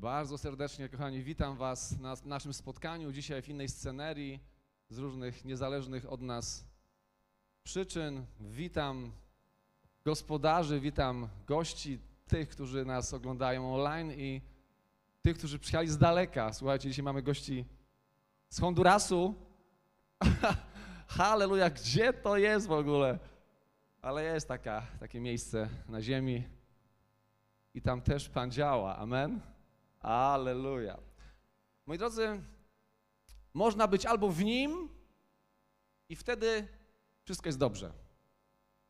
Bardzo serdecznie, kochani, witam Was na naszym spotkaniu dzisiaj w innej scenerii z różnych niezależnych od nas przyczyn. Witam gospodarzy, witam gości, tych, którzy nas oglądają online i tych, którzy przyjechali z daleka. Słuchajcie, dzisiaj mamy gości z Hondurasu. Halleluja, gdzie to jest w ogóle? Ale jest taka, takie miejsce na ziemi i tam też Pan działa. Amen. Aleluja. Moi drodzy, można być albo w Nim i wtedy wszystko jest dobrze.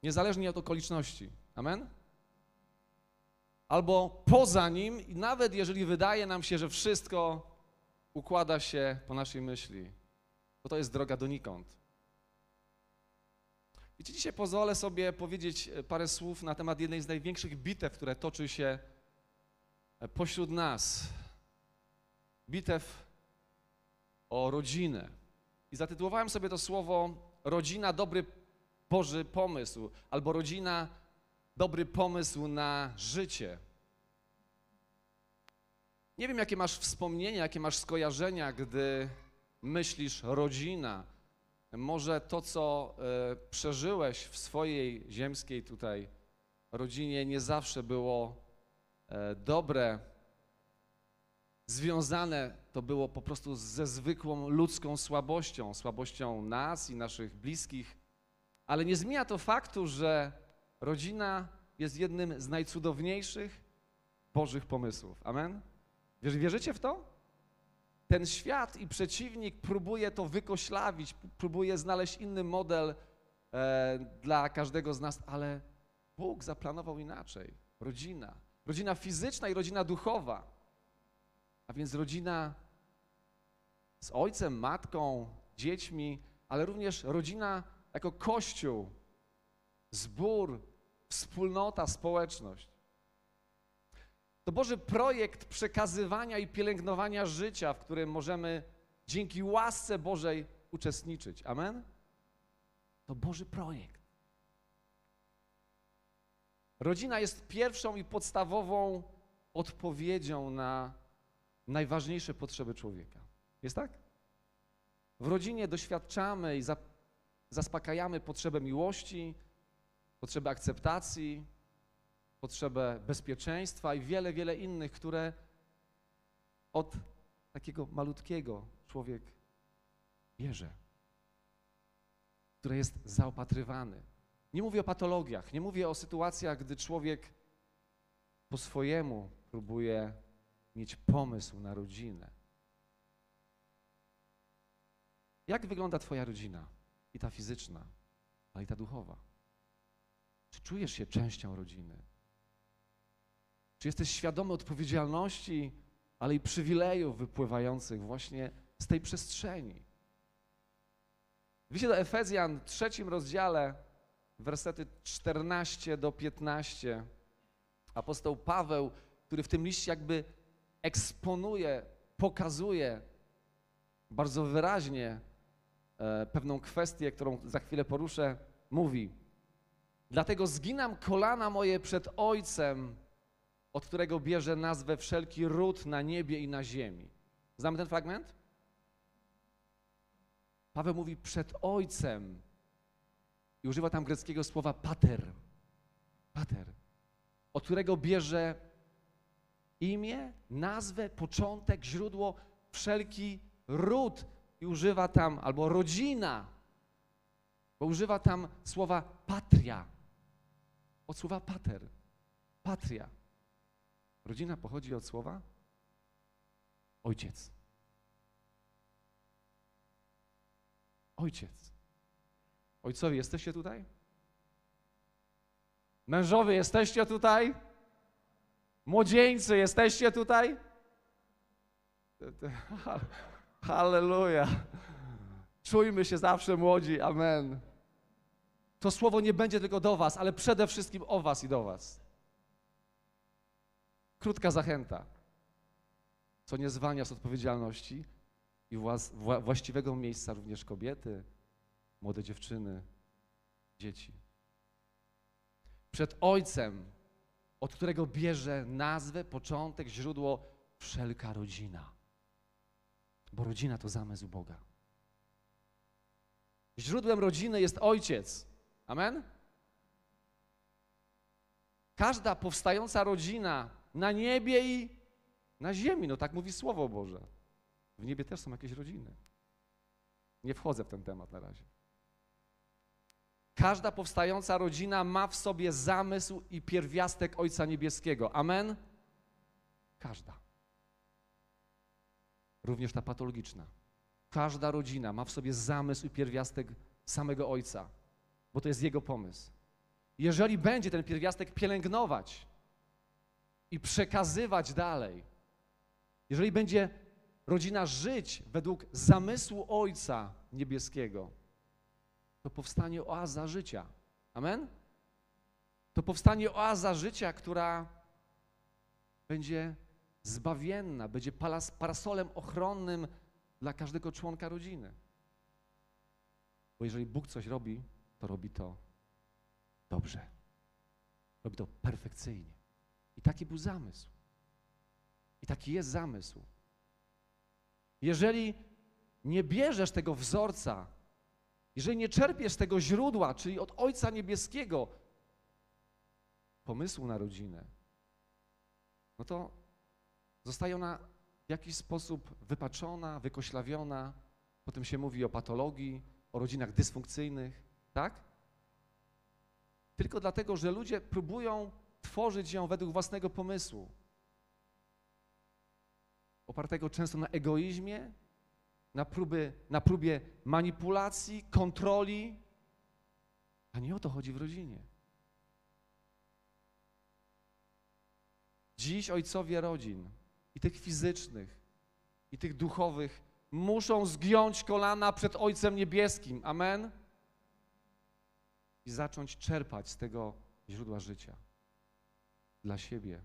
Niezależnie od okoliczności. Amen? Albo poza Nim i nawet jeżeli wydaje nam się, że wszystko układa się po naszej myśli, to to jest droga donikąd. Wiecie, dzisiaj pozwolę sobie powiedzieć parę słów na temat jednej z największych bitew, które toczy się pośród nas bitew o rodzinę. I zatytułowałem sobie to słowo Rodzina dobry Boży pomysł, albo rodzina dobry pomysł na życie. Nie wiem, jakie masz wspomnienia, jakie masz skojarzenia, gdy myślisz rodzina. Może to, co y, przeżyłeś w swojej ziemskiej tutaj rodzinie, nie zawsze było dobre, związane to było po prostu ze zwykłą ludzką słabością, słabością nas i naszych bliskich, ale nie zmienia to faktu, że rodzina jest jednym z najcudowniejszych Bożych pomysłów. Amen? Wierzycie w to? Ten świat i przeciwnik próbuje to wykoślawić, próbuje znaleźć inny model e, dla każdego z nas, ale Bóg zaplanował inaczej. Rodzina Rodzina fizyczna i rodzina duchowa. A więc rodzina z ojcem, matką, dziećmi, ale również rodzina jako kościół, zbór, wspólnota, społeczność. To Boży projekt przekazywania i pielęgnowania życia, w którym możemy dzięki łasce Bożej uczestniczyć. Amen? To Boży projekt. Rodzina jest pierwszą i podstawową odpowiedzią na najważniejsze potrzeby człowieka. Jest tak? W rodzinie doświadczamy i zaspokajamy potrzebę miłości, potrzebę akceptacji, potrzebę bezpieczeństwa i wiele, wiele innych, które od takiego malutkiego człowiek bierze, które jest zaopatrywany. Nie mówię o patologiach, nie mówię o sytuacjach, gdy człowiek po swojemu próbuje mieć pomysł na rodzinę. Jak wygląda Twoja rodzina? I ta fizyczna, ale i ta duchowa. Czy czujesz się częścią rodziny? Czy jesteś świadomy odpowiedzialności, ale i przywilejów wypływających właśnie z tej przestrzeni? Widzicie do Efezjan w trzecim rozdziale wersety 14 do 15, apostoł Paweł, który w tym liście jakby eksponuje, pokazuje bardzo wyraźnie e, pewną kwestię, którą za chwilę poruszę, mówi: Dlatego zginam kolana moje przed Ojcem, od którego bierze nazwę wszelki ród na niebie i na ziemi. Znamy ten fragment? Paweł mówi przed Ojcem, i używa tam greckiego słowa pater. Pater. Od którego bierze imię, nazwę, początek, źródło, wszelki ród. I używa tam, albo rodzina, bo używa tam słowa patria. Od słowa pater. Patria. Rodzina pochodzi od słowa ojciec. Ojciec. Ojcowie, jesteście tutaj? Mężowie, jesteście tutaj? Młodzieńcy, jesteście tutaj? Halleluja. Czujmy się zawsze młodzi. Amen. To słowo nie będzie tylko do Was, ale przede wszystkim o Was i do Was. Krótka zachęta, co nie zwalnia z odpowiedzialności i właściwego miejsca również kobiety, młode dziewczyny, dzieci. Przed Ojcem, od którego bierze nazwę, początek, źródło wszelka rodzina. Bo rodzina to zamysł Boga. Źródłem rodziny jest ojciec. Amen? Każda powstająca rodzina na niebie i na ziemi, no tak mówi Słowo Boże. W niebie też są jakieś rodziny. Nie wchodzę w ten temat na razie. Każda powstająca rodzina ma w sobie zamysł i pierwiastek Ojca Niebieskiego. Amen? Każda. Również ta patologiczna. Każda rodzina ma w sobie zamysł i pierwiastek samego Ojca, bo to jest Jego pomysł. Jeżeli będzie ten pierwiastek pielęgnować i przekazywać dalej, jeżeli będzie rodzina żyć według zamysłu Ojca Niebieskiego, to powstanie oaza życia. Amen? To powstanie oaza życia, która będzie zbawienna, będzie parasolem ochronnym dla każdego członka rodziny. Bo jeżeli Bóg coś robi, to robi to dobrze. Robi to perfekcyjnie. I taki był zamysł. I taki jest zamysł. Jeżeli nie bierzesz tego wzorca, jeżeli nie czerpiesz tego źródła, czyli od Ojca Niebieskiego, pomysłu na rodzinę, no to zostaje ona w jakiś sposób wypaczona, wykoślawiona. Potem się mówi o patologii, o rodzinach dysfunkcyjnych, tak? Tylko dlatego, że ludzie próbują tworzyć ją według własnego pomysłu. Opartego często na egoizmie, na, próby, na próbie manipulacji, kontroli, a nie o to chodzi w rodzinie. Dziś ojcowie rodzin, i tych fizycznych, i tych duchowych, muszą zgiąć kolana przed Ojcem Niebieskim. Amen? I zacząć czerpać z tego źródła życia dla siebie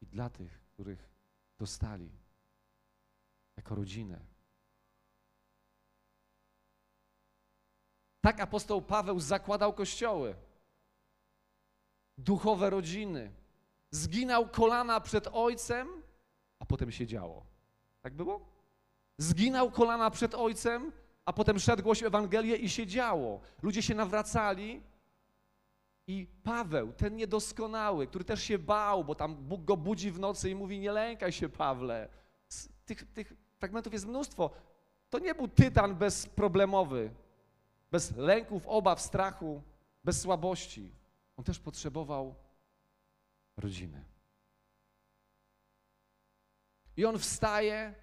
i dla tych, których dostali jako rodzinę. Tak apostoł Paweł zakładał kościoły, duchowe rodziny. Zginał kolana przed Ojcem, a potem się działo. Tak było? Zginał kolana przed Ojcem, a potem szedł głosił Ewangelię i się działo. Ludzie się nawracali i Paweł, ten niedoskonały, który też się bał, bo tam Bóg go budzi w nocy i mówi, nie lękaj się Pawle. Tych, tych fragmentów jest mnóstwo. To nie był tytan bezproblemowy, bez lęków, obaw, strachu, bez słabości. On też potrzebował rodziny. I on wstaje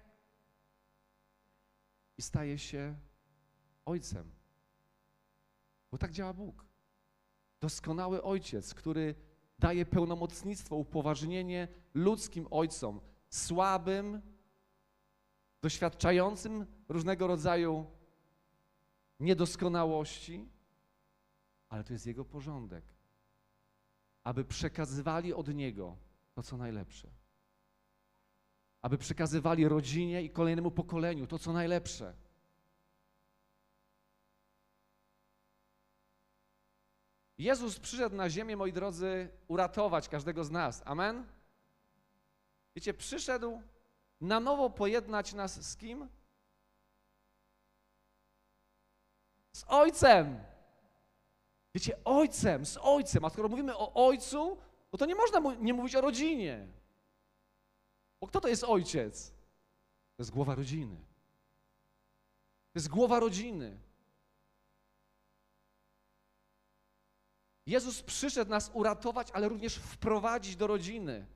i staje się ojcem. Bo tak działa Bóg. Doskonały ojciec, który daje pełnomocnictwo, upoważnienie ludzkim ojcom, słabym, doświadczającym różnego rodzaju niedoskonałości, ale to jest Jego porządek, aby przekazywali od Niego to, co najlepsze. Aby przekazywali rodzinie i kolejnemu pokoleniu to, co najlepsze. Jezus przyszedł na ziemię, moi drodzy, uratować każdego z nas. Amen? Wiecie, przyszedł na nowo pojednać nas z kim? Z Ojcem. Wiecie, Ojcem, z Ojcem. A skoro mówimy o Ojcu, no to nie można nie mówić o rodzinie. Bo kto to jest Ojciec? To jest głowa rodziny. To jest głowa rodziny. Jezus przyszedł nas uratować, ale również wprowadzić do rodziny.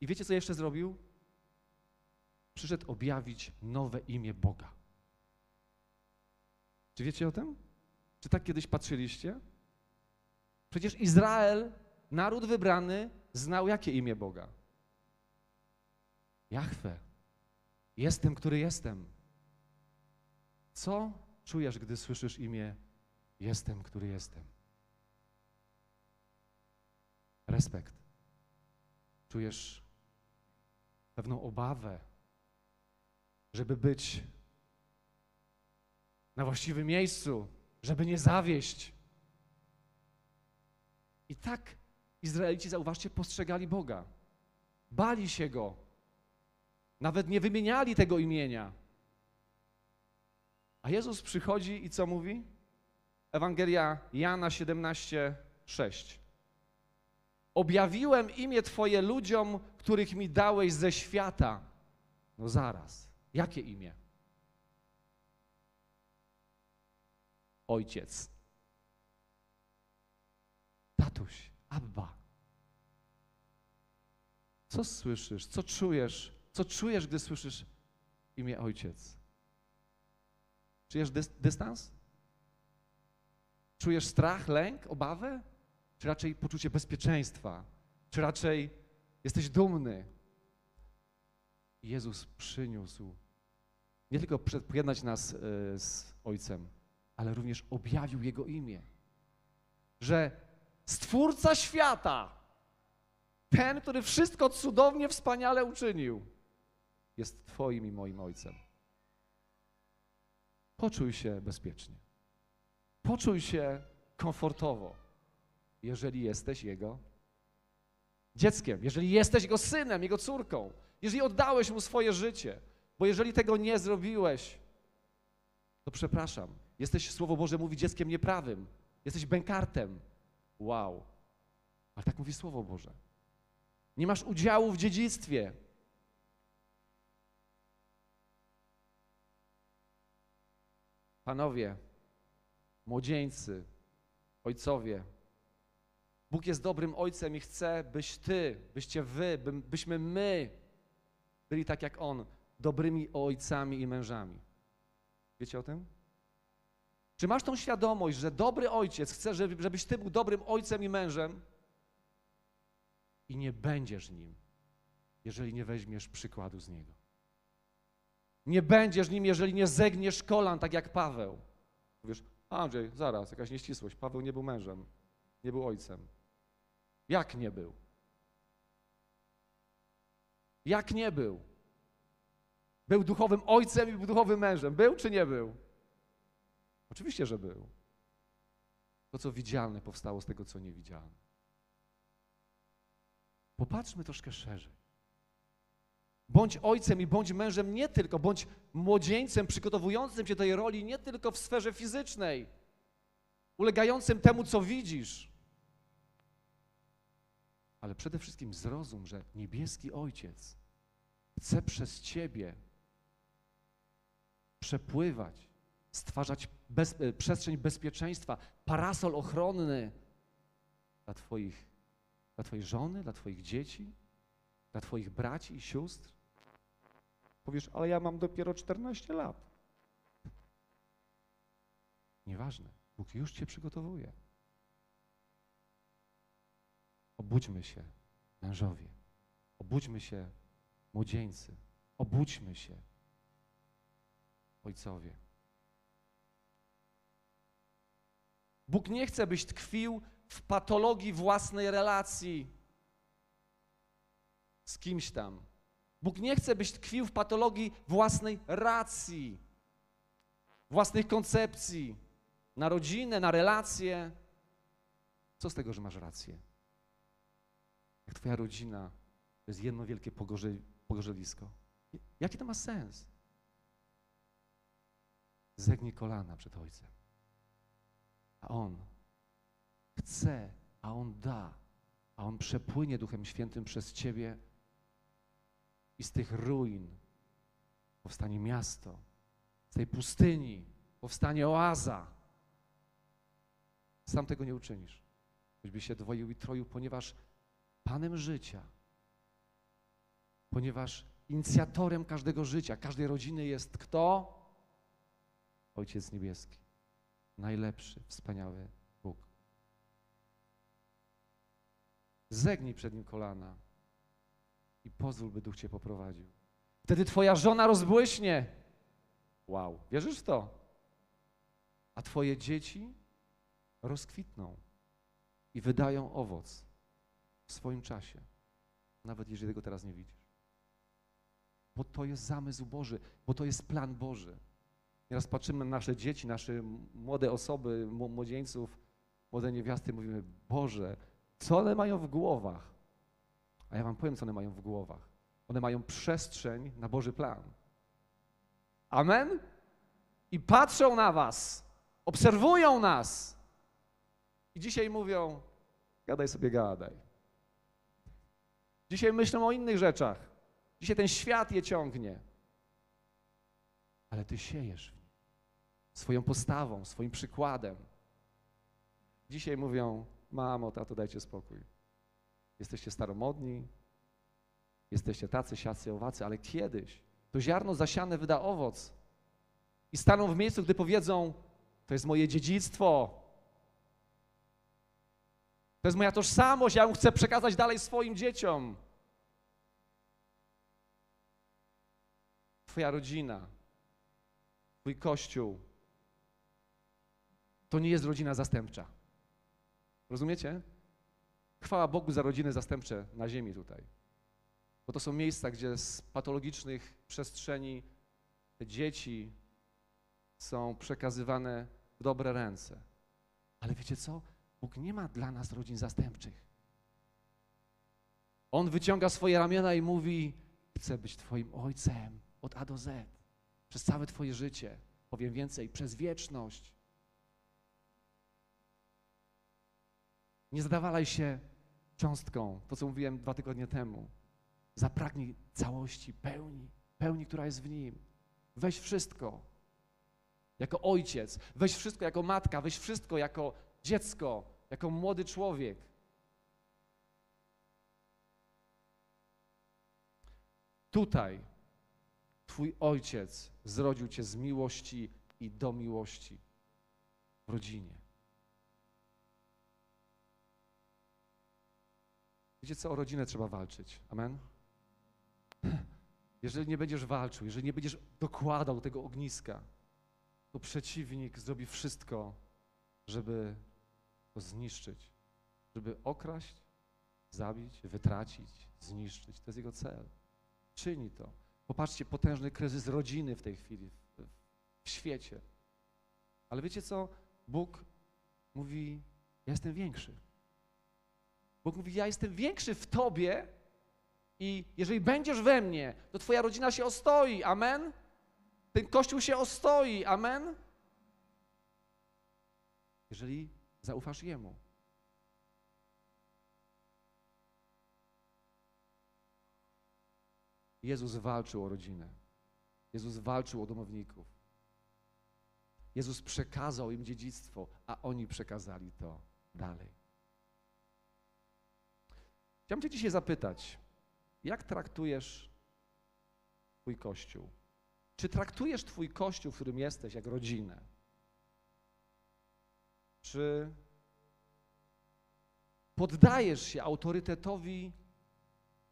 I wiecie, co jeszcze zrobił? Przyszedł objawić nowe imię Boga. Czy wiecie o tym? Czy tak kiedyś patrzyliście? Przecież Izrael, naród wybrany, znał jakie imię Boga? Jahwe. Jestem, który jestem. Co czujesz, gdy słyszysz imię Jestem, który jestem? Respekt. Czujesz pewną obawę, żeby być na właściwym miejscu, żeby nie zawieść. I tak Izraelici, zauważcie, postrzegali Boga. Bali się Go. Nawet nie wymieniali tego imienia. A Jezus przychodzi i co mówi? Ewangelia Jana 17, 6. Objawiłem imię Twoje ludziom, których mi dałeś ze świata. No zaraz. Jakie imię? Ojciec. Tatuś, Abba. Co słyszysz? Co czujesz? Co czujesz, gdy słyszysz imię Ojciec? Czujesz dys dystans? Czujesz strach, lęk, obawę? Czy raczej poczucie bezpieczeństwa? Czy raczej jesteś dumny? Jezus przyniósł nie tylko pojednać nas e, z Ojcem, ale również objawił Jego imię. Że Stwórca świata, ten, który wszystko cudownie, wspaniale uczynił, jest Twoim i moim Ojcem. Poczuj się bezpiecznie. Poczuj się komfortowo, jeżeli jesteś Jego dzieckiem, jeżeli jesteś Jego synem, Jego córką, jeżeli oddałeś Mu swoje życie. Bo jeżeli tego nie zrobiłeś, to przepraszam, jesteś, Słowo Boże mówi, dzieckiem nieprawym, jesteś bękartem. Wow. Ale tak mówi Słowo Boże. Nie masz udziału w dziedzictwie. Panowie, młodzieńcy, ojcowie, Bóg jest dobrym ojcem i chce, byś ty, byście wy, by, byśmy my byli tak jak On, dobrymi ojcami i mężami. Wiecie o tym? Czy masz tą świadomość, że dobry ojciec chce, żeby, żebyś ty był dobrym ojcem i mężem i nie będziesz nim, jeżeli nie weźmiesz przykładu z niego? Nie będziesz nim, jeżeli nie zegniesz kolan, tak jak Paweł. Powiesz, Andrzej, zaraz, jakaś nieścisłość. Paweł nie był mężem, nie był ojcem. Jak nie był? Jak nie był? Był duchowym ojcem i był duchowym mężem. Był czy nie był? Oczywiście, że był. To, co widzialne, powstało z tego, co niewidzialne. Popatrzmy troszkę szerzej. Bądź ojcem i bądź mężem nie tylko, bądź młodzieńcem przygotowującym cię do tej roli nie tylko w sferze fizycznej, ulegającym temu, co widzisz, ale przede wszystkim zrozum, że niebieski Ojciec chce przez ciebie przepływać, stwarzać bez, e, przestrzeń bezpieczeństwa, parasol ochronny dla, twoich, dla Twojej żony, dla Twoich dzieci, dla Twoich braci i sióstr. Powiesz, ale ja mam dopiero 14 lat. Nieważne, Bóg już Cię przygotowuje. Obudźmy się, mężowie. Obudźmy się, młodzieńcy. Obudźmy się, ojcowie. Bóg nie chce, byś tkwił w patologii własnej relacji z kimś tam. Bóg nie chce, byś tkwił w patologii własnej racji, własnych koncepcji na rodzinę, na relacje. Co z tego, że masz rację? Jak twoja rodzina to jest jedno wielkie pogorze, pogorzelisko. Jaki to ma sens? Zegnij kolana przed Ojcem. A On chce, a On da, a On przepłynie Duchem Świętym przez Ciebie i z tych ruin powstanie miasto, z tej pustyni powstanie oaza. Sam tego nie uczynisz. Choćby się dwoił i troił, ponieważ Panem życia, ponieważ inicjatorem każdego życia, każdej rodziny jest kto? Ojciec Niebieski. Najlepszy, wspaniały Bóg. Zegnij przed Nim kolana i pozwól, by Duch Cię poprowadził. Wtedy Twoja żona rozbłyśnie. Wow, wierzysz w to? A Twoje dzieci rozkwitną i wydają owoc w swoim czasie, nawet jeżeli tego teraz nie widzisz. Bo to jest zamysł Boży, bo to jest plan Boży. Nieraz patrzymy na nasze dzieci, nasze młode osoby, młodzieńców, młode niewiasty, mówimy, Boże, co one mają w głowach? A ja wam powiem, co one mają w głowach. One mają przestrzeń na Boży plan. Amen? I patrzą na Was, obserwują nas. I dzisiaj mówią: gadaj sobie, gadaj. Dzisiaj myślą o innych rzeczach. Dzisiaj ten świat je ciągnie. Ale Ty siejesz. Swoją postawą, swoim przykładem. Dzisiaj mówią: Mamo, tato, dajcie spokój. Jesteście staromodni, jesteście tacy, siacy, owacy, ale kiedyś to ziarno zasiane wyda owoc. I staną w miejscu, gdy powiedzą: To jest moje dziedzictwo. To jest moja tożsamość, ja ją chcę przekazać dalej swoim dzieciom. Twoja rodzina, Twój kościół to nie jest rodzina zastępcza. Rozumiecie? Chwała Bogu za rodziny zastępcze na ziemi tutaj. Bo to są miejsca, gdzie z patologicznych przestrzeni te dzieci są przekazywane w dobre ręce. Ale wiecie co? Bóg nie ma dla nas rodzin zastępczych. On wyciąga swoje ramiona i mówi: Chcę być Twoim ojcem od A do Z, przez całe Twoje życie. Powiem więcej, przez wieczność. Nie zadawalaj się cząstką, to co mówiłem dwa tygodnie temu. Zapragnij całości, pełni, pełni, która jest w nim. Weź wszystko jako ojciec, weź wszystko jako matka, weź wszystko jako dziecko, jako młody człowiek. Tutaj Twój ojciec zrodził Cię z miłości i do miłości w rodzinie. Wiecie co, o rodzinę trzeba walczyć. Amen? Jeżeli nie będziesz walczył, jeżeli nie będziesz dokładał tego ogniska, to przeciwnik zrobi wszystko, żeby to zniszczyć, żeby okraść, zabić, wytracić, zniszczyć. To jest jego cel. Czyni to. Popatrzcie, potężny kryzys rodziny w tej chwili w, w świecie. Ale wiecie co? Bóg mówi: Ja jestem większy. Bóg mówi: Ja jestem większy w tobie i jeżeli będziesz we mnie, to twoja rodzina się ostoi. Amen? Ten kościół się ostoi. Amen? Jeżeli zaufasz Jemu. Jezus walczył o rodzinę. Jezus walczył o domowników. Jezus przekazał im dziedzictwo, a oni przekazali to dalej. Chciałbym Cię dzisiaj zapytać, jak traktujesz Twój Kościół? Czy traktujesz Twój Kościół, w którym jesteś, jak rodzinę? Czy poddajesz się autorytetowi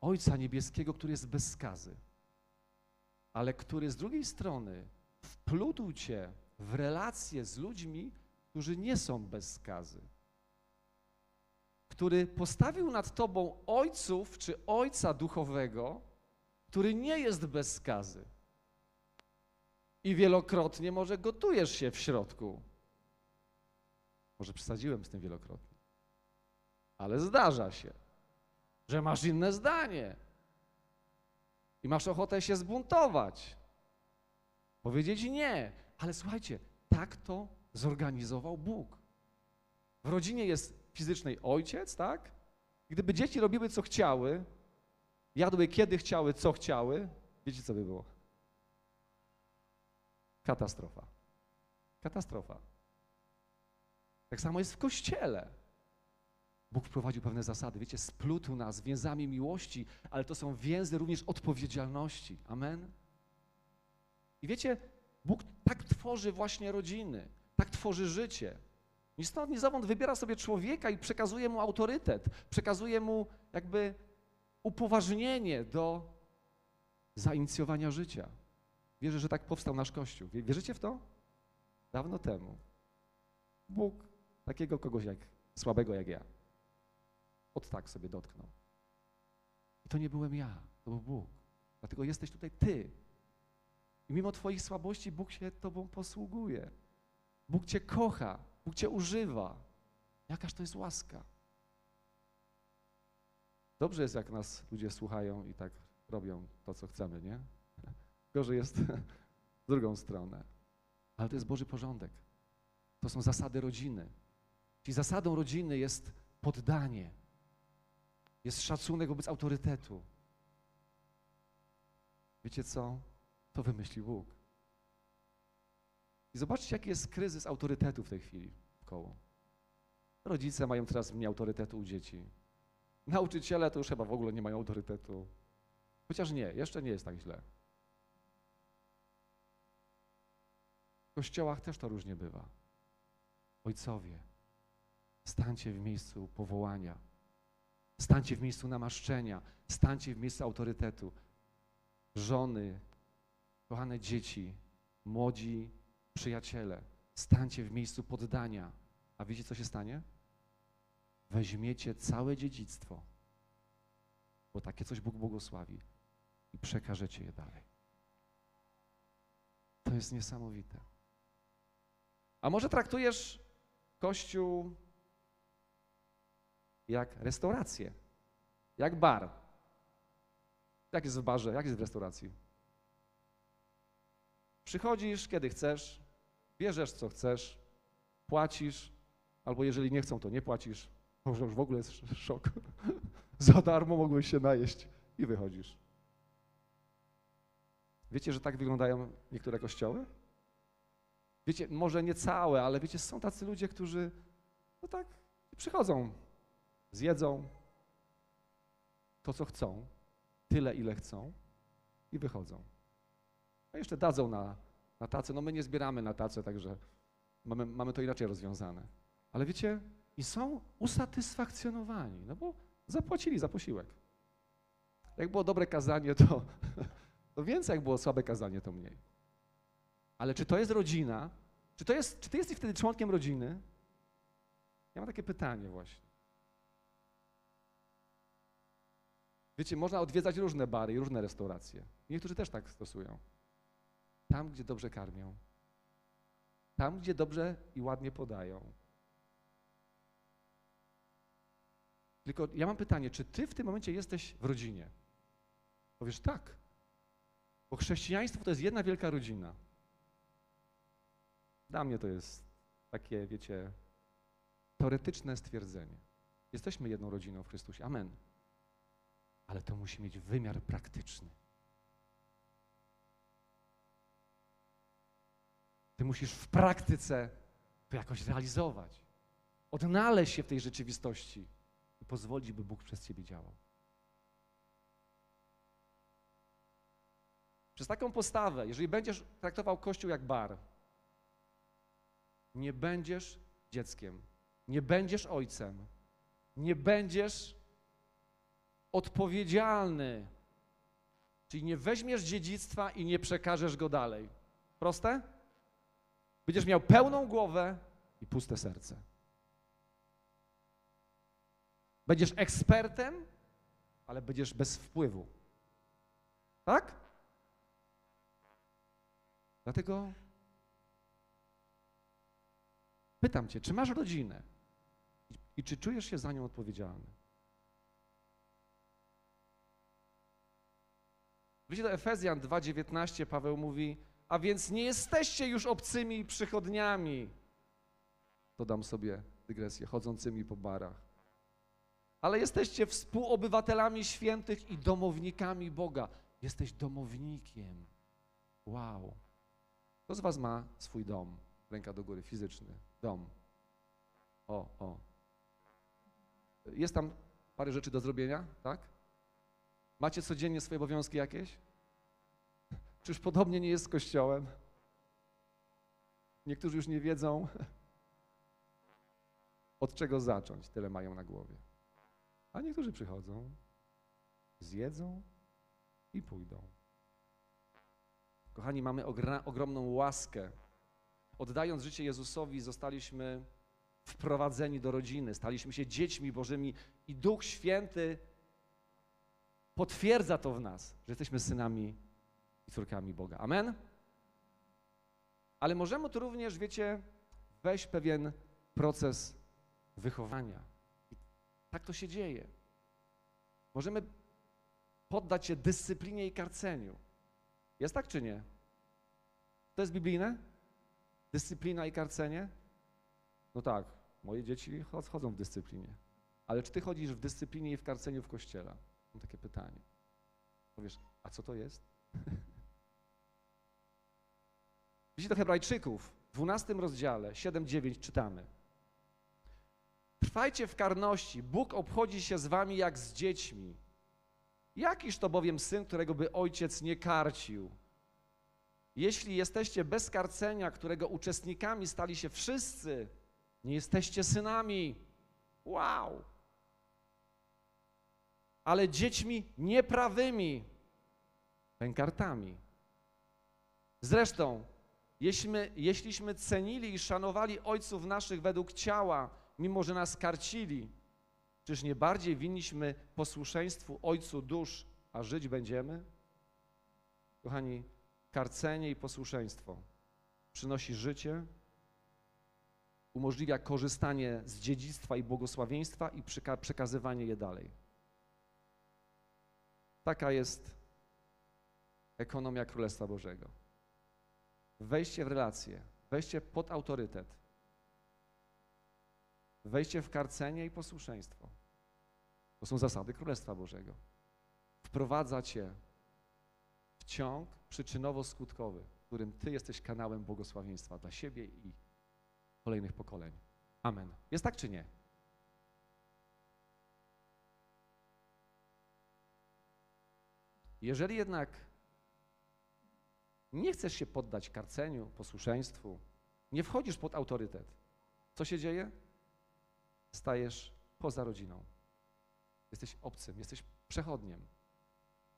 Ojca Niebieskiego, który jest bez skazy, ale który z drugiej strony wplótł Cię w relacje z ludźmi, którzy nie są bez skazy? Który postawił nad Tobą ojców czy ojca duchowego, który nie jest bez skazy. I wielokrotnie może gotujesz się w środku. Może przesadziłem z tym wielokrotnie. Ale zdarza się, że masz inne zdanie. I masz ochotę się zbuntować. Powiedzieć nie. Ale słuchajcie, tak to zorganizował Bóg. W rodzinie jest fizycznej ojciec, tak? Gdyby dzieci robiły co chciały, jadły kiedy chciały, co chciały, wiecie co by było? Katastrofa. Katastrofa. Tak samo jest w kościele. Bóg wprowadził pewne zasady. Wiecie, splótł nas więzami miłości, ale to są więzy również odpowiedzialności. Amen? I wiecie, Bóg tak tworzy właśnie rodziny, tak tworzy życie. Ni stąd, wybiera sobie człowieka i przekazuje mu autorytet, przekazuje mu jakby upoważnienie do zainicjowania życia. Wierzę, że tak powstał nasz Kościół. Wierzycie w to? Dawno temu. Bóg takiego kogoś jak słabego jak ja. Od tak sobie dotknął. I to nie byłem ja, to był Bóg. Dlatego jesteś tutaj ty. I mimo Twoich słabości Bóg się Tobą posługuje. Bóg Cię kocha, Bóg Cię używa. Jakaż to jest łaska. Dobrze jest, jak nas ludzie słuchają i tak robią to, co chcemy, nie? Gorzej jest w drugą stronę. Ale to jest Boży porządek. To są zasady rodziny. Czyli zasadą rodziny jest poddanie, jest szacunek wobec autorytetu. Wiecie co? To wymyślił Bóg. I zobaczcie, jaki jest kryzys autorytetu w tej chwili koło. Rodzice mają coraz mniej autorytetu u dzieci. Nauczyciele to już chyba w ogóle nie mają autorytetu. Chociaż nie, jeszcze nie jest tak źle. W kościołach też to różnie bywa. Ojcowie, stańcie w miejscu powołania, stańcie w miejscu namaszczenia, stańcie w miejscu autorytetu. Żony, kochane dzieci, młodzi przyjaciele, stańcie w miejscu poddania. A wiecie, co się stanie? Weźmiecie całe dziedzictwo, bo takie coś Bóg błogosławi i przekażecie je dalej. To jest niesamowite. A może traktujesz Kościół jak restaurację, jak bar. Jak jest w barze, jak jest w restauracji? Przychodzisz, kiedy chcesz, bierzesz, co chcesz, płacisz, albo jeżeli nie chcą, to nie płacisz. Może już w ogóle jest szok. Za darmo mogłeś się najeść i wychodzisz. Wiecie, że tak wyglądają niektóre kościoły? Wiecie, może nie całe, ale wiecie, są tacy ludzie, którzy no tak przychodzą, zjedzą to, co chcą, tyle, ile chcą i wychodzą. A jeszcze dadzą na, na tacę. No my nie zbieramy na tacę, także mamy, mamy to inaczej rozwiązane. Ale wiecie, i są usatysfakcjonowani, no bo zapłacili za posiłek. Jak było dobre kazanie, to, to więcej, jak było słabe kazanie, to mniej. Ale czy to jest rodzina? Czy, to jest, czy ty jesteś wtedy członkiem rodziny? Ja mam takie pytanie właśnie. Wiecie, można odwiedzać różne bary i różne restauracje. Niektórzy też tak stosują. Tam, gdzie dobrze karmią. Tam, gdzie dobrze i ładnie podają. Tylko ja mam pytanie, czy ty w tym momencie jesteś w rodzinie? Powiesz tak. Bo chrześcijaństwo to jest jedna wielka rodzina. Dla mnie to jest takie, wiecie, teoretyczne stwierdzenie. Jesteśmy jedną rodziną w Chrystusie. Amen. Ale to musi mieć wymiar praktyczny. Ty musisz w praktyce to jakoś realizować. Odnaleźć się w tej rzeczywistości i pozwolić, by Bóg przez ciebie działał. Przez taką postawę, jeżeli będziesz traktował Kościół jak bar, nie będziesz dzieckiem, nie będziesz ojcem, nie będziesz odpowiedzialny. Czyli nie weźmiesz dziedzictwa i nie przekażesz go dalej. Proste? Będziesz miał pełną głowę i puste serce. Będziesz ekspertem, ale będziesz bez wpływu. Tak? Dlatego pytam Cię, czy masz rodzinę i czy czujesz się za nią odpowiedzialny? W liście do Efezjan 2,19 Paweł mówi, a więc nie jesteście już obcymi przychodniami, dodam sobie dygresję, chodzącymi po barach, ale jesteście współobywatelami świętych i domownikami Boga. Jesteś domownikiem. Wow. Kto z was ma swój dom? Ręka do góry, fizyczny. Dom. O, o. Jest tam parę rzeczy do zrobienia, tak? Macie codziennie swoje obowiązki jakieś? Czyż podobnie nie jest z Kościołem? Niektórzy już nie wiedzą, od czego zacząć, tyle mają na głowie. A niektórzy przychodzą, zjedzą i pójdą. Kochani, mamy ogromną łaskę. Oddając życie Jezusowi, zostaliśmy wprowadzeni do rodziny, staliśmy się dziećmi Bożymi i Duch Święty potwierdza to w nas, że jesteśmy synami i córkami Boga. Amen? Ale możemy tu również, wiecie, wejść pewien proces wychowania. I tak to się dzieje. Możemy poddać się dyscyplinie i karceniu. Jest tak czy nie? To jest biblijne? Dyscyplina i karcenie? No tak, moje dzieci chod- chodzą w dyscyplinie. Ale czy ty chodzisz w dyscyplinie i w karceniu w kościele? Mam takie pytanie. Powiesz, a co to jest? Widzicie do Hebrajczyków, w 12 rozdziale, 7-9 czytamy. Trwajcie w karności, Bóg obchodzi się z wami jak z dziećmi. Jakiż to bowiem syn, którego by ojciec nie karcił? Jeśli jesteście bez karcenia, którego uczestnikami stali się wszyscy, nie jesteście synami. Wow! Ale dziećmi nieprawymi, pękartami. Zresztą, jeśliśmy, jeśliśmy cenili i szanowali ojców naszych według ciała, mimo że nas karcili, czyż nie bardziej winniśmy posłuszeństwu Ojcu dusz, a żyć będziemy? Kochani, karcenie i posłuszeństwo przynosi życie, umożliwia korzystanie z dziedzictwa i błogosławieństwa i przekazywanie je dalej. Taka jest ekonomia Królestwa Bożego. Wejście w relacje, wejście pod autorytet, wejście w karcenie i posłuszeństwo. To są zasady Królestwa Bożego. Wprowadza cię w ciąg przyczynowo-skutkowy, w którym ty jesteś kanałem błogosławieństwa dla siebie i kolejnych pokoleń. Amen. Jest tak czy nie? Jeżeli jednak nie chcesz się poddać karceniu, posłuszeństwu, nie wchodzisz pod autorytet, co się dzieje? Stajesz poza rodziną. Jesteś obcym, jesteś przechodniem,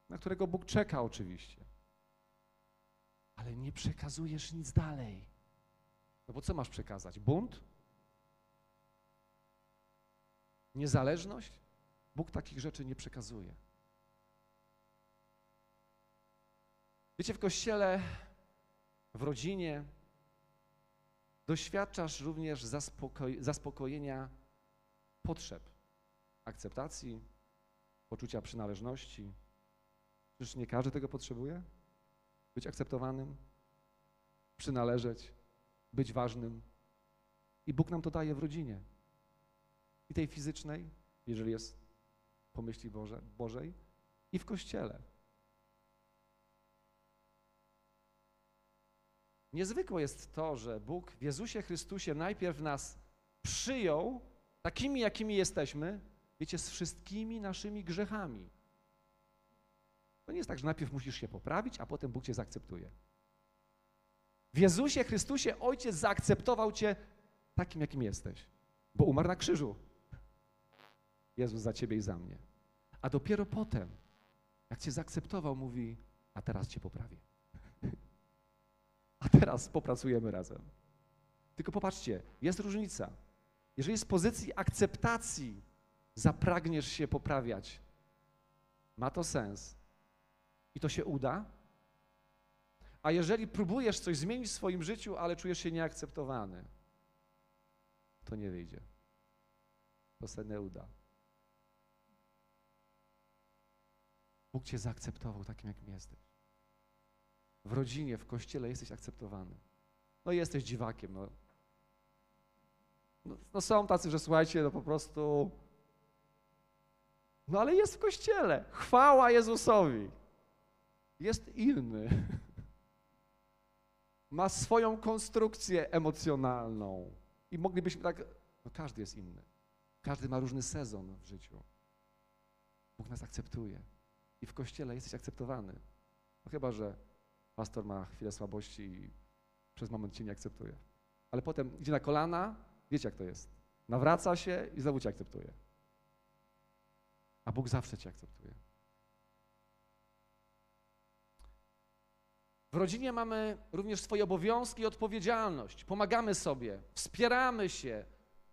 na którego Bóg czeka oczywiście. Ale nie przekazujesz nic dalej. No bo co masz przekazać? Bunt? Niezależność? Bóg takich rzeczy nie przekazuje. Wiecie, w kościele, w rodzinie doświadczasz również zaspokoj zaspokojenia potrzeb, akceptacji, poczucia przynależności. Przecież nie każdy tego potrzebuje? Być akceptowanym, przynależeć, być ważnym. I Bóg nam to daje w rodzinie. I tej fizycznej, jeżeli jest po myśli Boże, Bożej, i w kościele. Niezwykłe jest to, że Bóg w Jezusie Chrystusie najpierw nas przyjął takimi, jakimi jesteśmy, wiecie, z wszystkimi naszymi grzechami. To nie jest tak, że najpierw musisz się poprawić, a potem Bóg cię zaakceptuje. W Jezusie Chrystusie Ojciec zaakceptował cię takim, jakim jesteś, bo umarł na krzyżu. Jezus za ciebie i za mnie. A dopiero potem, jak cię zaakceptował, mówi, a teraz cię poprawię. A teraz popracujemy razem. Tylko popatrzcie, jest różnica. Jeżeli z pozycji akceptacji zapragniesz się poprawiać, ma to sens i to się uda. A jeżeli próbujesz coś zmienić w swoim życiu, ale czujesz się nieakceptowany, to nie wyjdzie. To się nie uda. Bóg cię zaakceptował takim, jakim jesteś. W rodzinie, w kościele jesteś akceptowany. No jesteś dziwakiem, no. No, no są tacy, że słuchajcie, no po prostu... No ale jest w kościele. Chwała Jezusowi. Jest inny. Ma swoją konstrukcję emocjonalną. I moglibyśmy tak... No każdy jest inny. Każdy ma różny sezon w życiu. Bóg nas akceptuje. I w kościele jesteś akceptowany. No chyba, że pastor ma chwilę słabości i przez moment cię nie akceptuje. Ale potem idzie na kolana, wiecie jak to jest. Nawraca się i znowu cię akceptuje. A Bóg zawsze cię akceptuje. W rodzinie mamy również swoje obowiązki i odpowiedzialność. Pomagamy sobie, wspieramy się,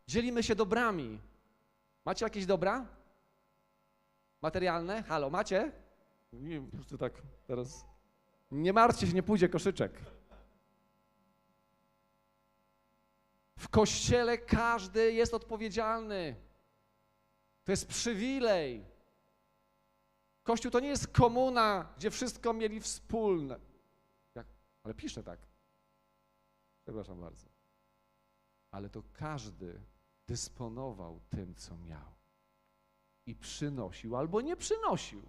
dzielimy się dobrami. Macie jakieś dobra? Materialne? Halo, macie? Nie, po prostu tak teraz. Nie martwcie się, nie pójdzie koszyczek. W kościele każdy jest odpowiedzialny. To jest przywilej. Kościół to nie jest komuna, gdzie wszystko mieli wspólne. Jak? Ale pisze tak. Przepraszam bardzo. Ale to każdy dysponował tym, co miał. I przynosił albo nie przynosił.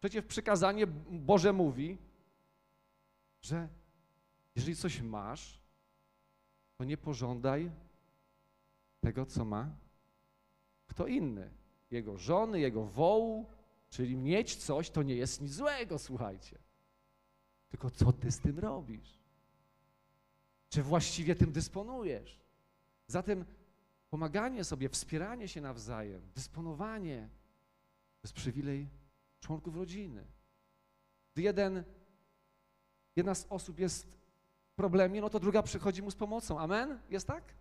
Przecież przykazanie Boże mówi, że jeżeli coś masz, to nie pożądaj tego, co ma kto inny. Jego żony, jego wołu, czyli mieć coś, to nie jest nic złego, słuchajcie. Tylko co ty z tym robisz? Czy właściwie tym dysponujesz? Zatem pomaganie sobie, wspieranie się nawzajem, dysponowanie to jest przywilej członków rodziny. Gdy jeden, jedna z osób jest w problemie, no to druga przychodzi mu z pomocą. Amen? Jest tak?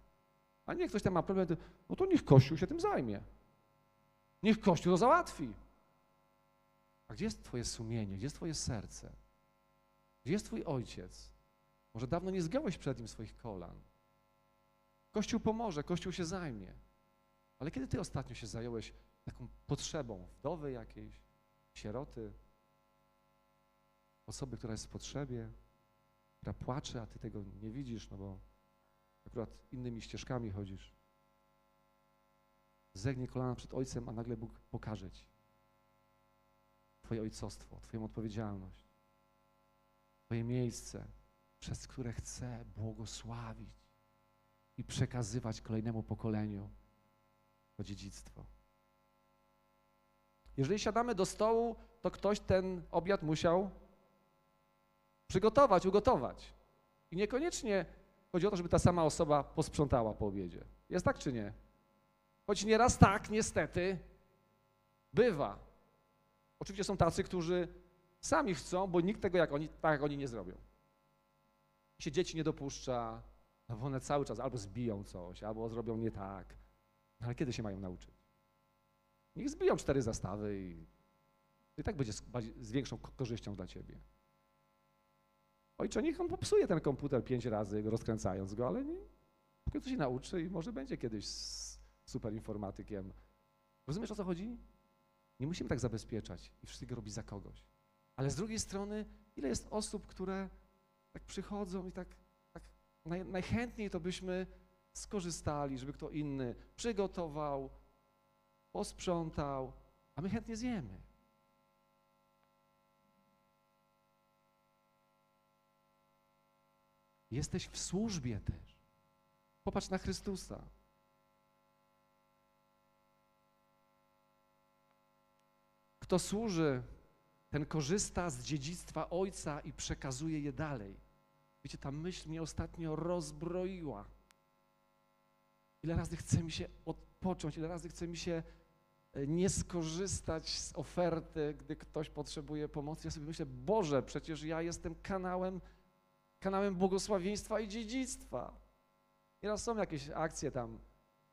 A nie ktoś tam ma problem, no to niech Kościół się tym zajmie. Niech Kościół to załatwi. A gdzie jest Twoje sumienie? Gdzie jest Twoje serce? Gdzie jest Twój ojciec? Może dawno nie zgiąłeś przed nim swoich kolan. Kościół pomoże, Kościół się zajmie. Ale kiedy Ty ostatnio się zająłeś taką potrzebą wdowy jakiejś, sieroty, osoby, która jest w potrzebie, która płacze, a Ty tego nie widzisz, no bo akurat innymi ścieżkami chodzisz. Zegnij kolana przed Ojcem, a nagle Bóg pokaże Ci Twoje ojcostwo, Twoją odpowiedzialność, Twoje miejsce, przez które chce błogosławić i przekazywać kolejnemu pokoleniu to dziedzictwo. Jeżeli siadamy do stołu, to ktoś ten obiad musiał przygotować, ugotować. I niekoniecznie chodzi o to, żeby ta sama osoba posprzątała po obiedzie. Jest tak czy nie? Choć nieraz tak, niestety, bywa. Oczywiście są tacy, którzy sami chcą, bo nikt tego jak oni, tak jak oni nie zrobią. Się dzieci nie dopuszcza, no bo one cały czas albo zbiją coś, albo zrobią nie tak. No ale kiedy się mają nauczyć? Niech zbiją cztery zastawy i, i tak będzie z, z większą korzyścią dla ciebie. Ojcze, niech on popsuje ten komputer pięć razy, rozkręcając go, ale nie, w końcu się nauczy i może będzie kiedyś super informatykiem. Rozumiesz, o co chodzi? Nie musimy tak zabezpieczać i wszystkiego robić za kogoś. Ale z drugiej strony, ile jest osób, które tak przychodzą i tak, tak naj, najchętniej to byśmy skorzystali, żeby kto inny przygotował, posprzątał, a my chętnie zjemy. Jesteś w służbie też. Popatrz na Chrystusa. Kto służy, ten korzysta z dziedzictwa Ojca i przekazuje je dalej. Wiecie, ta myśl mnie ostatnio rozbroiła. Ile razy chce mi się odpocząć, ile razy chce mi się e, nie skorzystać z oferty, gdy ktoś potrzebuje pomocy. Ja sobie myślę, Boże, przecież ja jestem kanałem, kanałem błogosławieństwa i dziedzictwa. Nieraz są jakieś akcje tam,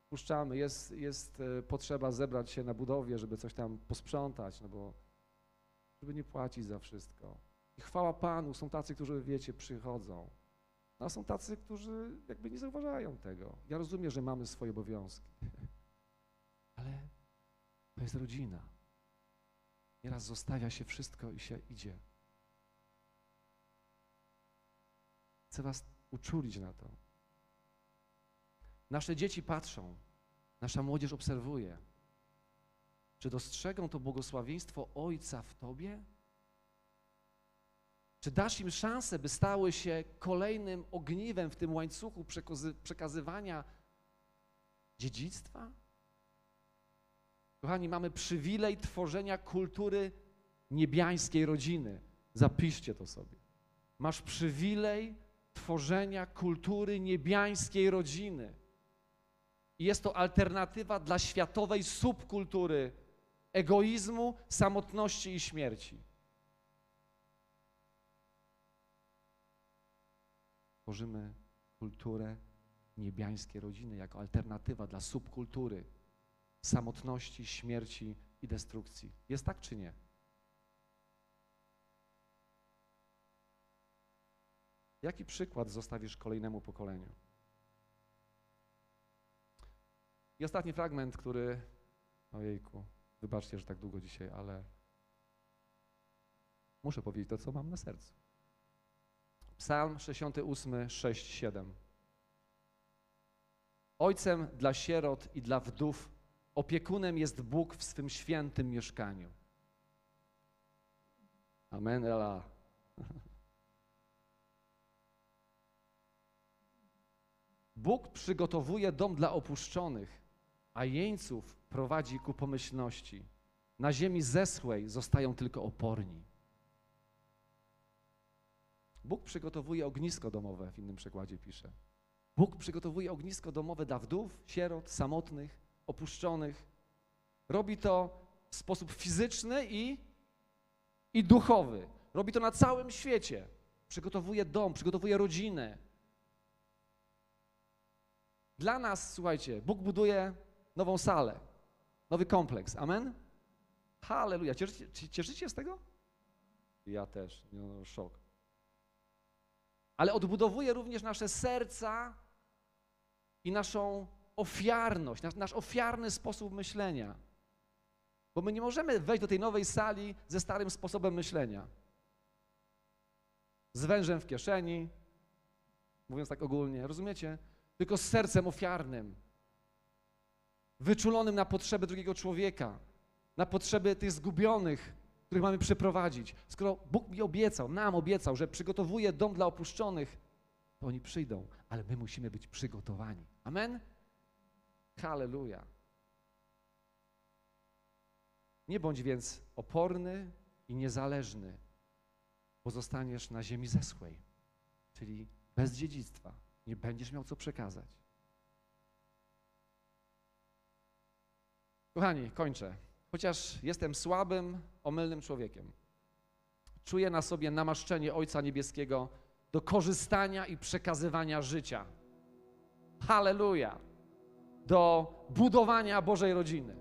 puszczamy, jest, jest e, potrzeba zebrać się na budowie, żeby coś tam posprzątać, no bo żeby nie płacić za wszystko. I chwała Panu, są tacy, którzy, wiecie, przychodzą. No, a są tacy, którzy jakby nie zauważają tego. Ja rozumiem, że mamy swoje obowiązki, ale to jest rodzina. Nieraz zostawia się wszystko i się idzie. Chcę was uczulić na to. Nasze dzieci patrzą, nasza młodzież obserwuje. Czy dostrzegą to błogosławieństwo Ojca w Tobie? Czy dasz im szansę, by stały się kolejnym ogniwem w tym łańcuchu przekazywania dziedzictwa? Kochani, mamy przywilej tworzenia kultury niebiańskiej rodziny. Zapiszcie to sobie. Masz przywilej tworzenia kultury niebiańskiej rodziny. I jest to alternatywa dla światowej subkultury egoizmu, samotności i śmierci. Tworzymy kulturę niebiańskiej rodziny jako alternatywa dla subkultury samotności, śmierci i destrukcji. Jest tak czy nie? Jaki przykład zostawisz kolejnemu pokoleniu? I ostatni fragment, który, ojejku, wybaczcie, że tak długo dzisiaj, ale Muszę powiedzieć to, co mam na sercu. Psalm 68, 6, 7. Ojcem dla sierot i dla wdów, opiekunem jest Bóg w swym świętym mieszkaniu. Amen, Ela. Bóg przygotowuje dom dla opuszczonych, a jeńców prowadzi ku pomyślności. Na ziemi zeschłej zostają tylko oporni. Bóg przygotowuje ognisko domowe, w innym przekładzie pisze. Bóg przygotowuje ognisko domowe dla wdów, sierot, samotnych, opuszczonych. Robi to w sposób fizyczny i, i duchowy. Robi to na całym świecie. Przygotowuje dom, przygotowuje rodzinę. Dla nas, słuchajcie, Bóg buduje nową salę, nowy kompleks. Amen? Halleluja. Cieszycie, cieszycie z tego? Ja też. No, szok. Ale odbudowuje również nasze serca i naszą ofiarność, nasz, nasz ofiarny sposób myślenia. Bo my nie możemy wejść do tej nowej sali ze starym sposobem myślenia. Z wężem w kieszeni, mówiąc tak ogólnie, rozumiecie? Tylko z sercem ofiarnym, wyczulonym na potrzeby drugiego człowieka, na potrzeby tych zgubionych, których mamy przeprowadzić. Skoro Bóg mi obiecał, nam obiecał, że przygotowuje dom dla opuszczonych, to oni przyjdą, ale my musimy być przygotowani. Amen? Halleluja. Nie bądź więc oporny i niezależny, bo zostaniesz na ziemi zeschłej, czyli bez dziedzictwa. Nie będziesz miał co przekazać. Kochani, kończę. Chociaż jestem słabym, omylnym człowiekiem, czuję na sobie namaszczenie Ojca Niebieskiego do korzystania i przekazywania życia. Halleluja! Do budowania Bożej rodziny.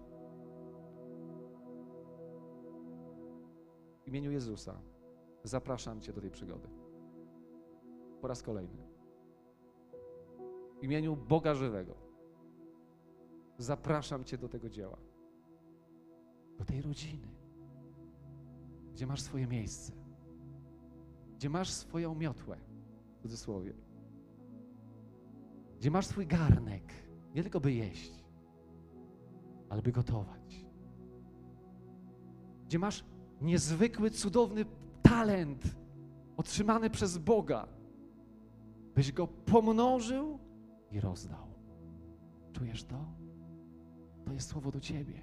W imieniu Jezusa zapraszam Cię do tej przygody. Po raz kolejny. W imieniu Boga żywego. Zapraszam Cię do tego dzieła. Do tej rodziny, gdzie masz swoje miejsce, gdzie masz swoją miotłę, w cudzysłowie, gdzie masz swój garnek, nie tylko by jeść, ale by gotować, gdzie masz niezwykły, cudowny talent otrzymany przez Boga, byś go pomnożył i rozdał. Czujesz to? To jest słowo do ciebie.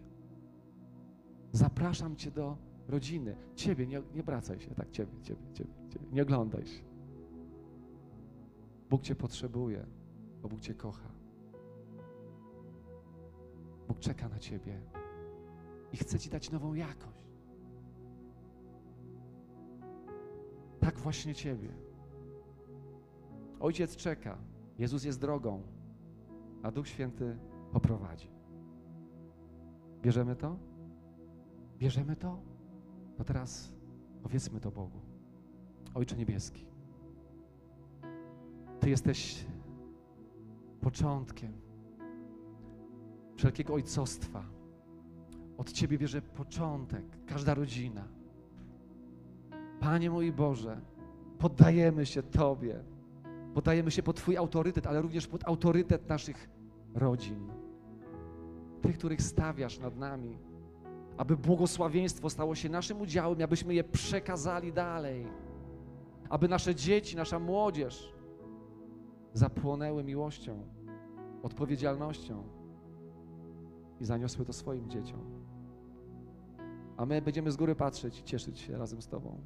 Zapraszam Cię do rodziny. Ciebie, nie, nie wracaj się, tak, Ciebie, Ciebie, Ciebie, Ciebie. Nie oglądaj się. Bóg Cię potrzebuje, bo Bóg Cię kocha. Bóg czeka na Ciebie i chce Ci dać nową jakość. Tak właśnie Ciebie. Ojciec czeka, Jezus jest drogą, a Duch Święty poprowadzi. Bierzemy to? Bierzemy to? To teraz powiedzmy to Bogu. Ojcze Niebieski, Ty jesteś początkiem wszelkiego ojcostwa. Od Ciebie bierze początek każda rodzina. Panie mój Boże, poddajemy się Tobie. Poddajemy się pod Twój autorytet, ale również pod autorytet naszych rodzin. Tych, których stawiasz nad nami aby błogosławieństwo stało się naszym udziałem, abyśmy je przekazali dalej, aby nasze dzieci, nasza młodzież zapłonęły miłością, odpowiedzialnością i zaniosły to swoim dzieciom. A my będziemy z góry patrzeć i cieszyć się razem z Tobą.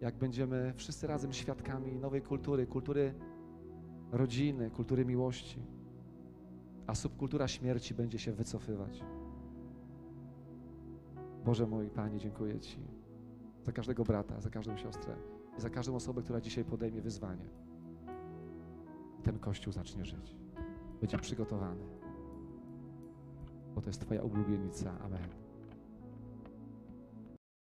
Jak będziemy wszyscy razem świadkami nowej kultury, kultury rodziny, kultury miłości, a subkultura śmierci będzie się wycofywać. Boże mój Panie, dziękuję Ci za każdego brata, za każdą siostrę i za każdą osobę, która dzisiaj podejmie wyzwanie. Ten Kościół zacznie żyć. Będzie przygotowany. Bo to jest Twoja ulubienica. Amen.